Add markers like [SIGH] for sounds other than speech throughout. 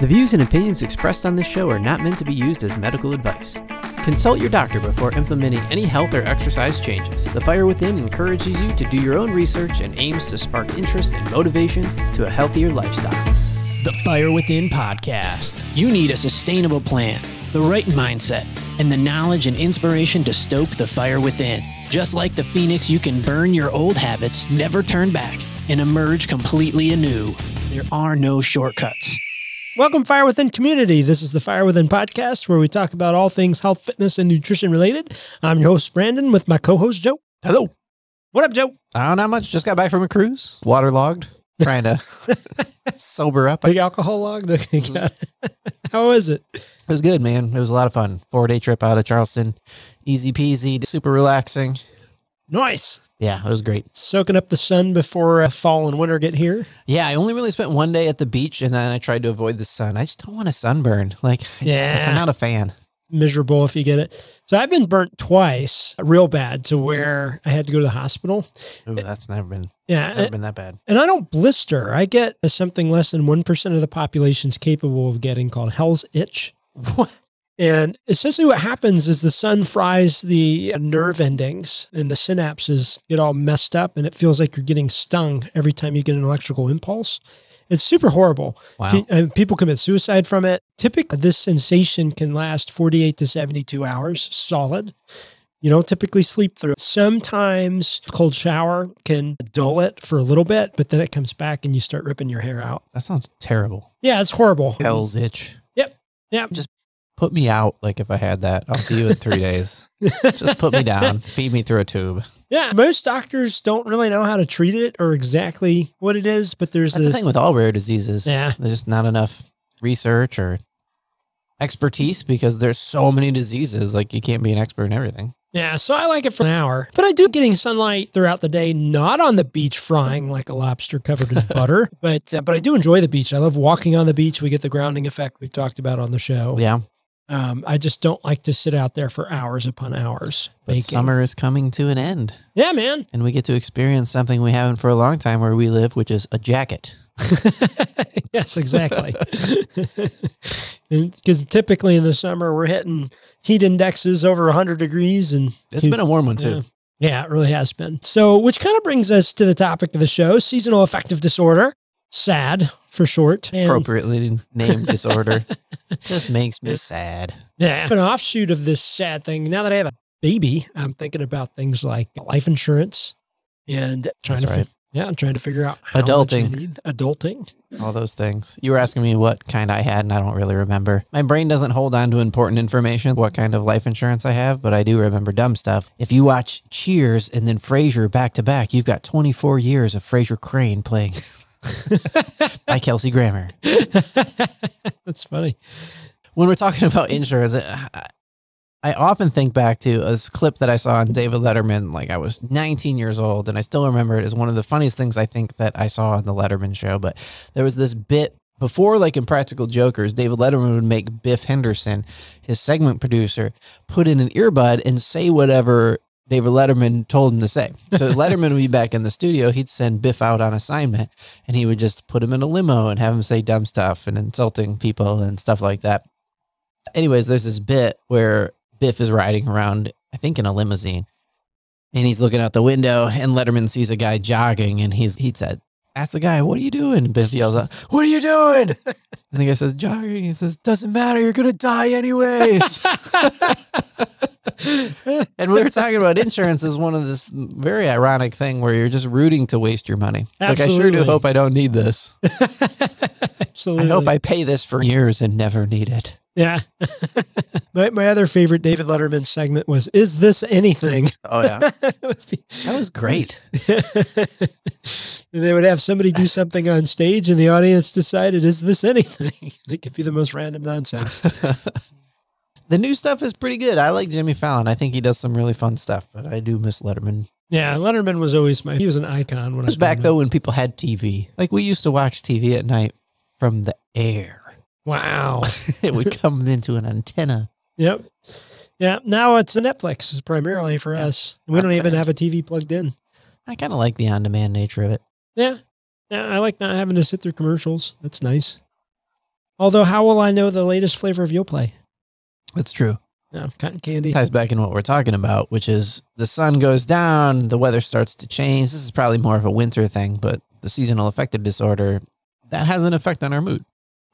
The views and opinions expressed on this show are not meant to be used as medical advice. Consult your doctor before implementing any health or exercise changes. The Fire Within encourages you to do your own research and aims to spark interest and motivation to a healthier lifestyle. The Fire Within podcast. You need a sustainable plan, the right mindset, and the knowledge and inspiration to stoke the fire within. Just like the phoenix, you can burn your old habits, never turn back, and emerge completely anew. There are no shortcuts. Welcome, Fire Within community. This is the Fire Within podcast where we talk about all things health, fitness, and nutrition related. I'm your host, Brandon, with my co host, Joe. Hello. What up, Joe? I don't know much. Just got back from a cruise. Waterlogged. Trying to [LAUGHS] sober up. Big alcohol log. [LAUGHS] Mm-hmm. How is it? It was good, man. It was a lot of fun. Four day trip out of Charleston. Easy peasy, super relaxing. Nice. Yeah, it was great. Soaking up the sun before uh, fall and winter get here. Yeah, I only really spent one day at the beach and then I tried to avoid the sun. I just don't want a sunburn. Like, I just- Yeah. I'm not a fan. Miserable if you get it. So I've been burnt twice, real bad, to where I had to go to the hospital. Ooh, that's never been Yeah. never been that bad. And I don't blister. I get something less than 1% of the population's capable of getting called Hell's Itch. What? And essentially, what happens is the sun fries the uh, nerve endings and the synapses get all messed up, and it feels like you're getting stung every time you get an electrical impulse. It's super horrible. Wow. And people commit suicide from it. Typically, this sensation can last 48 to 72 hours solid. You don't typically sleep through. it. Sometimes cold shower can dull it for a little bit, but then it comes back and you start ripping your hair out. That sounds terrible. Yeah, it's horrible. Hell's itch. Yep. Yep. Just put me out like if I had that. I'll see you in three days. Just put me down. [LAUGHS] Feed me through a tube. Yeah, most doctors don't really know how to treat it or exactly what it is, but there's That's the thing with all rare diseases. yeah, There's just not enough research or expertise because there's so many diseases. Like you can't be an expert in everything. yeah. So I like it for an hour, but I do getting sunlight throughout the day, not on the beach frying like a lobster covered in [LAUGHS] butter, but uh, but I do enjoy the beach. I love walking on the beach. We get the grounding effect we've talked about on the show. Yeah. Um, I just don't like to sit out there for hours upon hours. But baking. summer is coming to an end yeah, man. and we get to experience something we haven't for a long time where we live, which is a jacket. [LAUGHS] yes, exactly. [LAUGHS] Because typically in the summer we're hitting heat indexes over 100 degrees, and It's been a warm one too. Yeah. Yeah, it really has been. So, which kind of brings us to the topic of the show seasonal affective disorder, SAD for short. And Appropriately named [LAUGHS] disorder. Just makes me sad. yeah, an offshoot of this sad thing. Now that I have a baby, I'm thinking about things like life insurance and trying That's to, right. fi- yeah, I'm trying to figure out how much I Adulting. need. Adulting. All those things. You were asking me what kind I had, and I don't really remember. My brain doesn't hold on to important information, what kind of life insurance I have, but I do remember dumb stuff. If you watch Cheers and then Frasier back to back, you've got 24 years of Frasier Crane playing [LAUGHS] [LAUGHS] by Kelsey Grammer. [LAUGHS] That's funny. When we're talking about insurance, uh, I, I often think back to a clip that I saw on David Letterman. Like I was 19 years old, and I still remember it as one of the funniest things I think that I saw on the Letterman show. But there was this bit before, like in Practical Jokers, David Letterman would make Biff Henderson, his segment producer, put in an earbud and say whatever David Letterman told him to say. So Letterman would be back in the studio. He'd send Biff out on assignment, and he would just put him in a limo and have him say dumb stuff and insulting people and stuff like that. Anyways, there's this bit where Biff is riding around, I think in a limousine, and he's looking out the window, and Letterman sees a guy jogging, and he's he said, "Ask the guy, what are you doing?" And Biff yells out, "What are you doing?" And the guy says, "Jogging." He says, "Doesn't matter. You're gonna die anyways." [LAUGHS] and we were talking about insurance as one of this very ironic thing where you're just rooting to waste your money. Like I sure do hope I don't need this. Absolutely. I hope I pay this for years and never need it. Yeah. [LAUGHS] my, my other favorite David Letterman segment was, Is this anything? Oh yeah, That [LAUGHS] would be- that was great. They would have somebody do something on stage and the audience decided, Is this anything? [LAUGHS] it could be the most random nonsense. [LAUGHS] the new stuff is pretty good. I like Jimmy Fallon. I think he does some really fun stuff, but I do miss Letterman. Yeah, Letterman was always my, he was an icon when It I was back though when people had TV. Like we used to watch TV at night from the air. Wow. [LAUGHS] it would come into an antenna. yep. Yeah. Now it's a Netflix primarily for us. We don't even have a TV plugged in. I kind of like the on-demand nature of it. Yeah. Yeah. I like not having to sit through commercials. That's nice. Although, how will I know the latest flavor of Yoplait? That's true. No, cotton candy. Ties back in what we're talking about, which is the sun goes down, the weather starts to change. This is probably more of a winter thing, but the seasonal affective disorder that has an effect on our mood.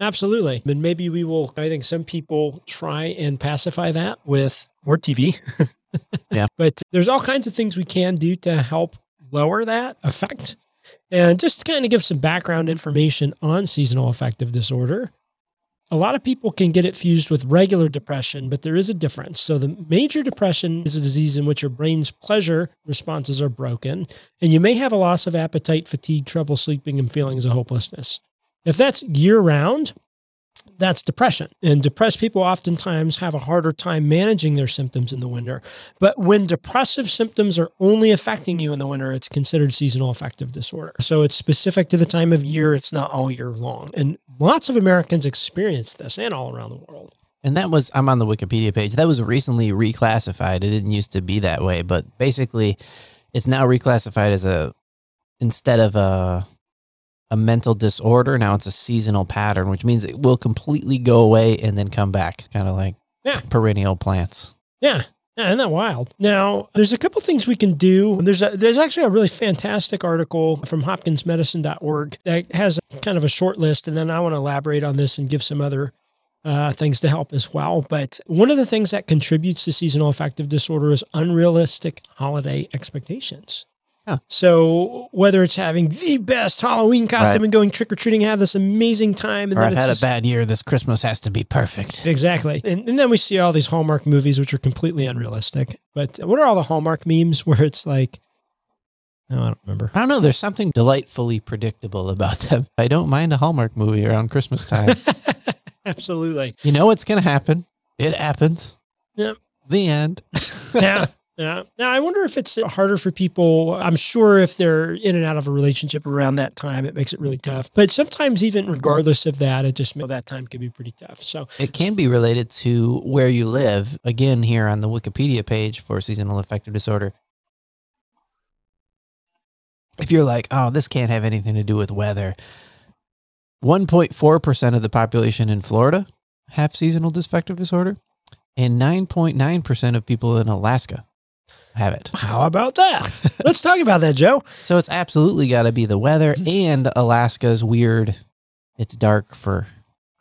Absolutely. And maybe we will, I think some people try and pacify that with more TV. [LAUGHS] Yeah. But there's all kinds of things we can do to help lower that effect. And just to kind of give some background information on seasonal affective disorder. A lot of people can get it fused with regular depression, but there is a difference. So, the major depression is a disease in which your brain's pleasure responses are broken, and you may have a loss of appetite, fatigue, trouble sleeping, and feelings of hopelessness. If that's year round, that's depression. And depressed people oftentimes have a harder time managing their symptoms in the winter. But when depressive symptoms are only affecting you in the winter, it's considered seasonal affective disorder. So it's specific to the time of year, it's not all year long. And lots of Americans experience this and all around the world. And that was, I'm on the Wikipedia page. That was recently reclassified. It didn't used to be that way, but basically, it's now reclassified as a, instead of a, a mental disorder, now it's a seasonal pattern, which means it will completely go away and then come back, kind of like Yeah. perennial plants. Yeah. Yeah, isn't that wild? Now, there's a couple things we can do. There's a, there's actually a really fantastic article from hopkinsmedicine.org that has kind of a short list, and then I want to elaborate on this and give some other uh, things to help as well. But one of the things that contributes to seasonal affective disorder is unrealistic holiday expectations. Huh. So whether it's having the best Halloween costume Right. and going trick or treating, have this amazing time, and Or then I've had just- a bad year. This Christmas has to be perfect. Exactly. And, and then we see all these Hallmark movies, which are completely unrealistic. But what are all the Hallmark memes [LAUGHS] where it's like, no, I don't remember. I don't know. There's something delightfully predictable about them. [LAUGHS] I don't mind a Hallmark movie around Christmas time. [LAUGHS] Absolutely. you know what's going to happen. It happens. Yep. The end. Yeah. Yeah. Now, I wonder if it's harder for people. I'm sure if they're in and out of a relationship around that time, it makes it really tough. But sometimes, even regardless of that, it just that time can be pretty tough. So, It can be related to where you live. Again, here on the Wikipedia page for seasonal affective disorder. If you're like, oh, this can't have anything to do with weather, 1.4% of the population in Florida have seasonal affective disorder, and 9.9% of people in Alaska have it. how about that? [LAUGHS] Let's talk about that, Joe. So it's absolutely got to be the weather mm-hmm. and Alaska's weird. It's dark for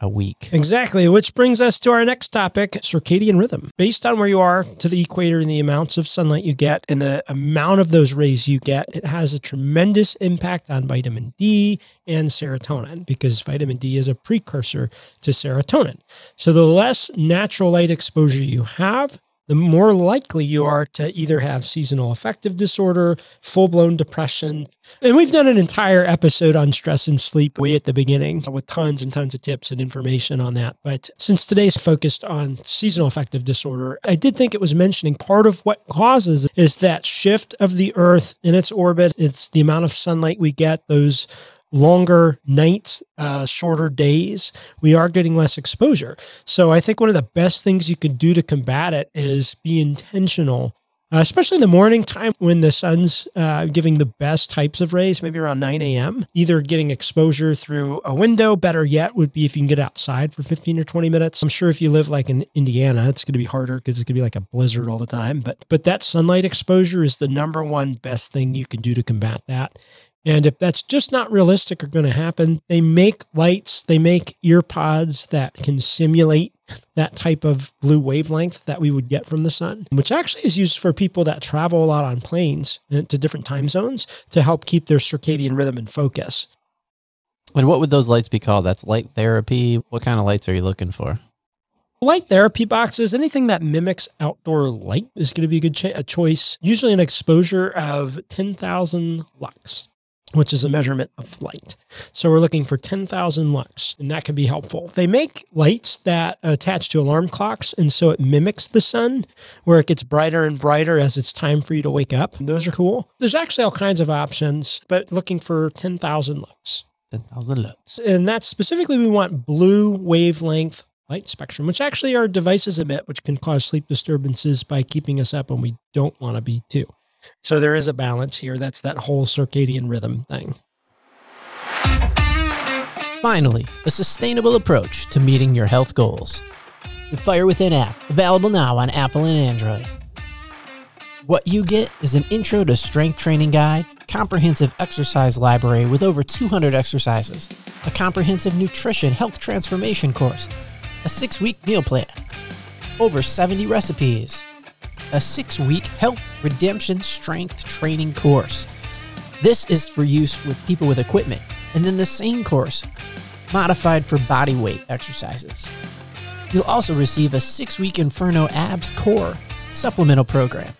a week. Exactly, which brings us to our next topic circadian rhythm. Based on where you are to the equator and the amounts of sunlight you get and the amount of those rays you get, it has a tremendous impact on vitamin D and serotonin because vitamin D is a precursor to serotonin. So the less natural light exposure you have, the more likely you are to either have seasonal affective disorder, full blown depression. And we've done an entire episode on stress and sleep way at the beginning with tons and tons of tips and information on that. But since today's focused on seasonal affective disorder, I did think it was mentioning part of what causes is that shift of the earth in its orbit. It's the amount of sunlight we get, those longer nights, uh, shorter days, we are getting less exposure. So I think one of the best things you can do to combat it is be intentional. Uh, especially in the morning time when the sun's uh, giving the best types of rays, maybe around 9 a.m. Either getting exposure through a window, better yet, would be if you can get outside for 15 or 20 minutes. I'm sure if you live like in Indiana, it's going to be harder because it's going to be like a blizzard all the time. But but that sunlight exposure is the number one best thing you can do to combat that. And if that's just not realistic or going to happen, they make lights, they make ear pods that can simulate that type of blue wavelength that we would get from the sun, which actually is used for people that travel a lot on planes uh, to different time zones to help keep their circadian rhythm in focus. And what would those lights be called? That's light therapy. What kind of lights are you looking for? Light therapy boxes, anything that mimics outdoor light is going to be a good a choice. Usually an exposure of 10,000 lux, which is a measurement of light. So we're looking for 10,000 lux, and that can be helpful. They make lights that attach to alarm clocks, and so it mimics the sun, where it gets brighter and brighter as it's time for you to wake up. Those are cool. There's actually all kinds of options, but looking for 10,000 lux. 10,000 lux. And that's specifically we want blue wavelength light spectrum, which actually our devices emit, which can cause sleep disturbances by keeping us up when we don't want to be too. So there is a balance here. That's that whole circadian rhythm thing. Finally, a sustainable approach to meeting your health goals. The Fire Within app, available now on Apple and Android. What you get is an intro to strength training guide, comprehensive exercise library with over 200 exercises, a comprehensive nutrition health transformation course, a six week meal plan, over 70 recipes, a six week health redemption strength training course. This is for use with people with equipment, and then the same course, modified for body weight exercises. You'll also receive a six week Inferno Abs Core supplemental program.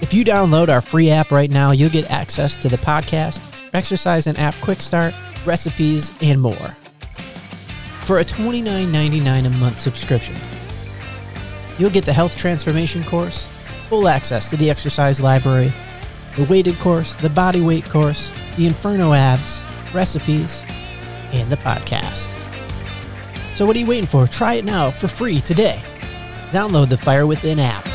If you download our free app right now, you'll get access to the podcast, exercise and app quick start, recipes, and more. For a $29.99 a month subscription, you'll get the health transformation course, full access to the exercise library, the weighted course, the body weight course, the Inferno abs, recipes, and the podcast. So what are you waiting for? Try it now for free today. Download the Fire Within app.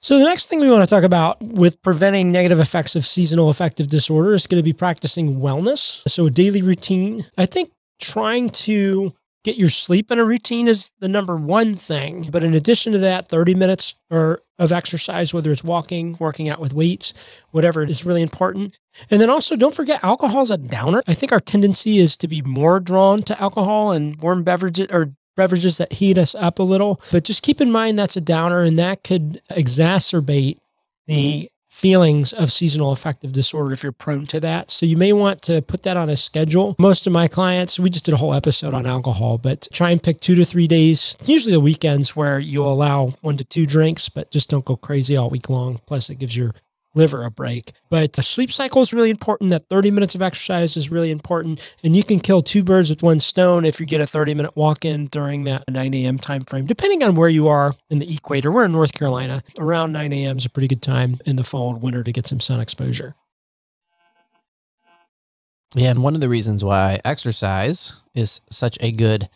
So the next thing we want to talk about with preventing negative effects of seasonal affective disorder is going to be practicing wellness. So a daily routine. I think trying to get your sleep in a routine is the number one thing. But in addition to that, 30 minutes or of exercise, whether it's walking, working out with weights, whatever, is really important. And then also don't forget alcohol is a downer. I think our tendency is to be more drawn to alcohol and warm beverages or beverages that heat us up a little. But just keep in mind that's a downer and that could exacerbate the feelings of seasonal affective disorder if you're prone to that. So you may want to put that on a schedule. Most of my clients, we just did a whole episode on alcohol, but try and pick two to three days, usually the weekends where you'll allow one to two drinks, but just don't go crazy all week long. Plus, it gives your liver a break. But the sleep cycle is really important. That 30 minutes of exercise is really important. And you can kill two birds with one stone if you get a 30 minute walk in during that 9 a.m. time frame, depending on where you are in the equator. We're in North Carolina. Around 9 a.m. is a pretty good time in the fall and winter to get some sun exposure. Yeah, and one of the reasons why exercise is such a good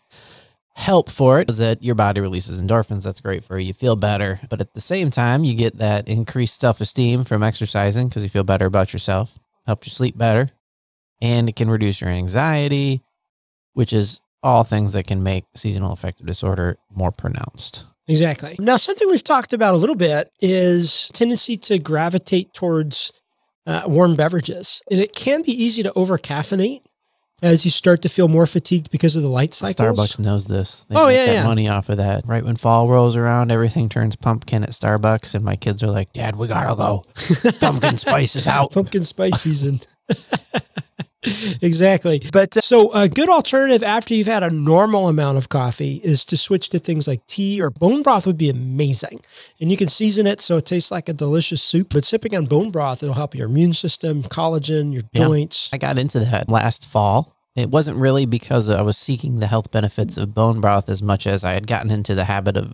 help for it is that your body releases endorphins. That's great for you. You feel better. But at the same time, you get that increased self esteem from exercising because you feel better about yourself, helps you sleep better, and it can reduce your anxiety, which is all things that can make seasonal affective disorder more pronounced. Exactly. Now, something we've talked about a little bit is tendency to gravitate towards uh, warm beverages. And it can be easy to over caffeinate as you start to feel more fatigued because of the light cycles. Starbucks knows this. They Oh, make yeah, that yeah. money off of that. Right when fall rolls around, everything turns pumpkin at Starbucks, and my kids are like, "Dad, we gotta go. [LAUGHS] Pumpkin spice is out." Pumpkin spice season. [LAUGHS] [LAUGHS] exactly. But uh, so a good alternative after you've had a normal amount of coffee is to switch to things like tea or bone broth would be amazing. And you can season it so it tastes like a delicious soup. But sipping on bone broth, it'll help your immune system, collagen, your Yeah. joints. I got into that last fall. It wasn't really because I was seeking the health benefits of bone broth as much as I had gotten into the habit of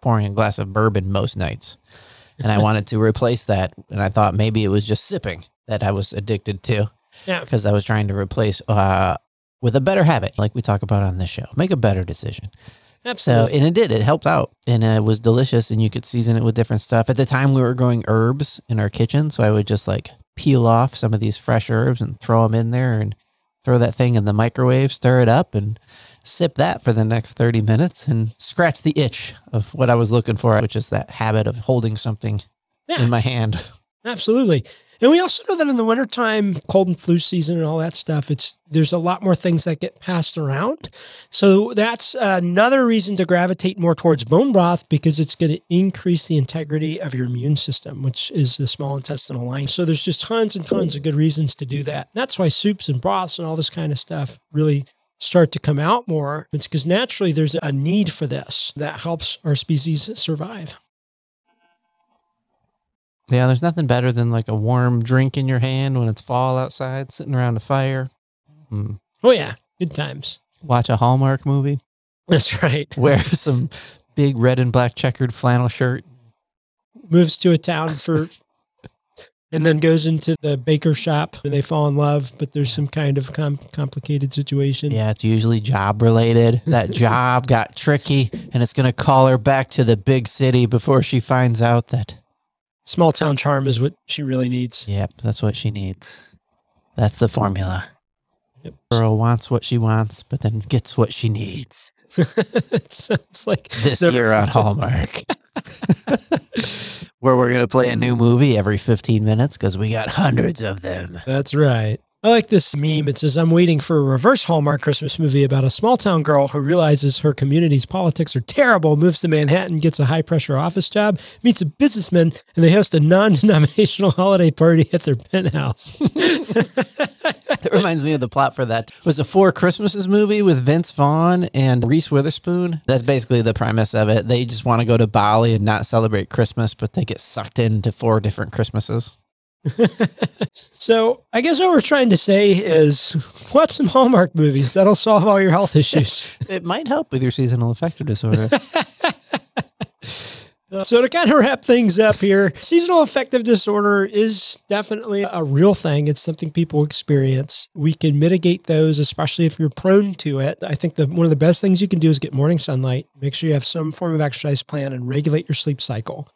pouring a glass of bourbon most nights. And I [LAUGHS] wanted to replace that. And I thought maybe it was just sipping that I was addicted to Yeah. because I was trying to replace uh, with a better habit, like we talk about on this show. Make a better decision. So, and it did. It helped out, and uh, it was delicious. And you could season it with different stuff. At the time, we were growing herbs in our kitchen, so I would just like peel off some of these fresh herbs and throw them in there, and throw that thing in the microwave, stir it up, and sip that for the next thirty minutes, and scratch the itch of what I was looking for, which is that habit of holding something Yeah. in my hand. Absolutely. And we also know that in the wintertime, cold and flu season and all that stuff, it's there's a lot more things that get passed around. So that's another reason to gravitate more towards bone broth because it's going to increase the integrity of your immune system, which is the small intestinal lining. So there's just tons and tons of good reasons to do that. That's why soups and broths and all this kind of stuff really start to come out more. It's because naturally there's a need for this that helps our species survive. Yeah, there's nothing better than like a warm drink in your hand when it's fall outside, sitting around a fire. Mm. Oh yeah, good times. Watch a Hallmark movie. [LAUGHS] That's right. wear some big red and black checkered flannel shirt. moves to a town for and then goes into the baker shop and they fall in love but there's some kind of com- complicated situation Yeah, it's usually job related. That [LAUGHS] job got tricky and it's going to call her back to the big city before she finds out that, small town charm is what she really needs yep, that's what she needs. That's the formula. Yep. Girl wants what she wants, but then gets what she needs. [LAUGHS] it sounds like This the- year on Hallmark. [LAUGHS] Where we're going to play a new movie every 15 minutes because we got hundreds of them. That's right. I like this meme. It says, I'm waiting for a reverse Hallmark Christmas movie about a small town girl who realizes her community's politics are terrible, moves to Manhattan, gets a high pressure office job, meets a businessman, and they host a non denominational [LAUGHS] holiday party at their penthouse. [LAUGHS] That reminds me of the plot for that. It was a Four Christmases movie with Vince Vaughn and Reese Witherspoon. That's basically the premise of it. They just want to go to Bali and not celebrate Christmas, but they get sucked into four different Christmases. [LAUGHS] so I guess what we're trying to say is watch some Hallmark movies. That'll solve all your health issues. [LAUGHS] It might help with your seasonal affective disorder. [LAUGHS] So to kind of wrap things up here, seasonal affective disorder is definitely a real thing. It's something people experience. We can mitigate those, especially if you're prone to it. I think that one of the best things you can do is get morning sunlight. Make sure you have some form of exercise plan and regulate your sleep cycle.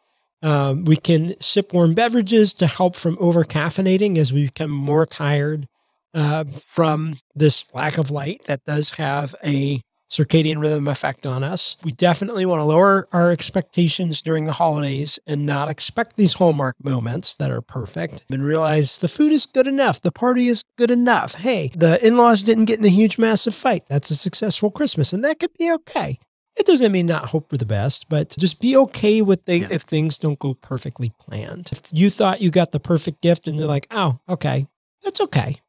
Um, we can sip warm beverages to help from over caffeinating as we become more tired uh, from this lack of light. That does have a circadian rhythm effect on us. We definitely want to lower our expectations during the holidays and not expect these hallmark moments that are perfect and realize the food is good enough. The party is good enough. Hey, the in laws didn't get in a huge, massive fight. That's a successful Christmas, and that could be okay. It doesn't mean not hope for the best, but just be okay with things if things don't go perfectly planned. If you thought you got the perfect gift and you're like, oh, okay, that's okay.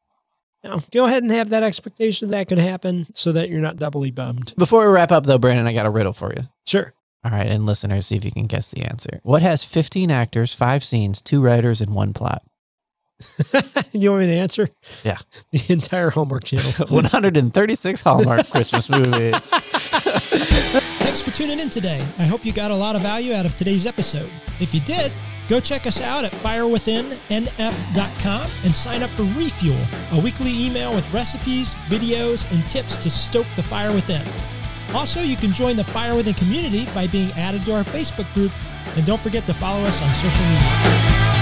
Now, go ahead and have that expectation that could happen so that you're not doubly bummed. Before we wrap up, though, Brandon, I got a riddle for you. Sure. All right, and listeners, see if you can guess the answer. What has 15 actors, five scenes, two writers, and one plot? [LAUGHS] you want me to answer? Yeah. [LAUGHS] The entire Hallmark Channel. [LAUGHS] 136 Hallmark Christmas movies. Thanks for tuning in today. I hope you got a lot of value out of today's episode. If you did, go check us out at firewithinnf.com and sign up for Refuel, a weekly email with recipes, videos, and tips to stoke the fire within. Also, you can join the Fire Within community by being added to our Facebook group, and don't forget to follow us on social media.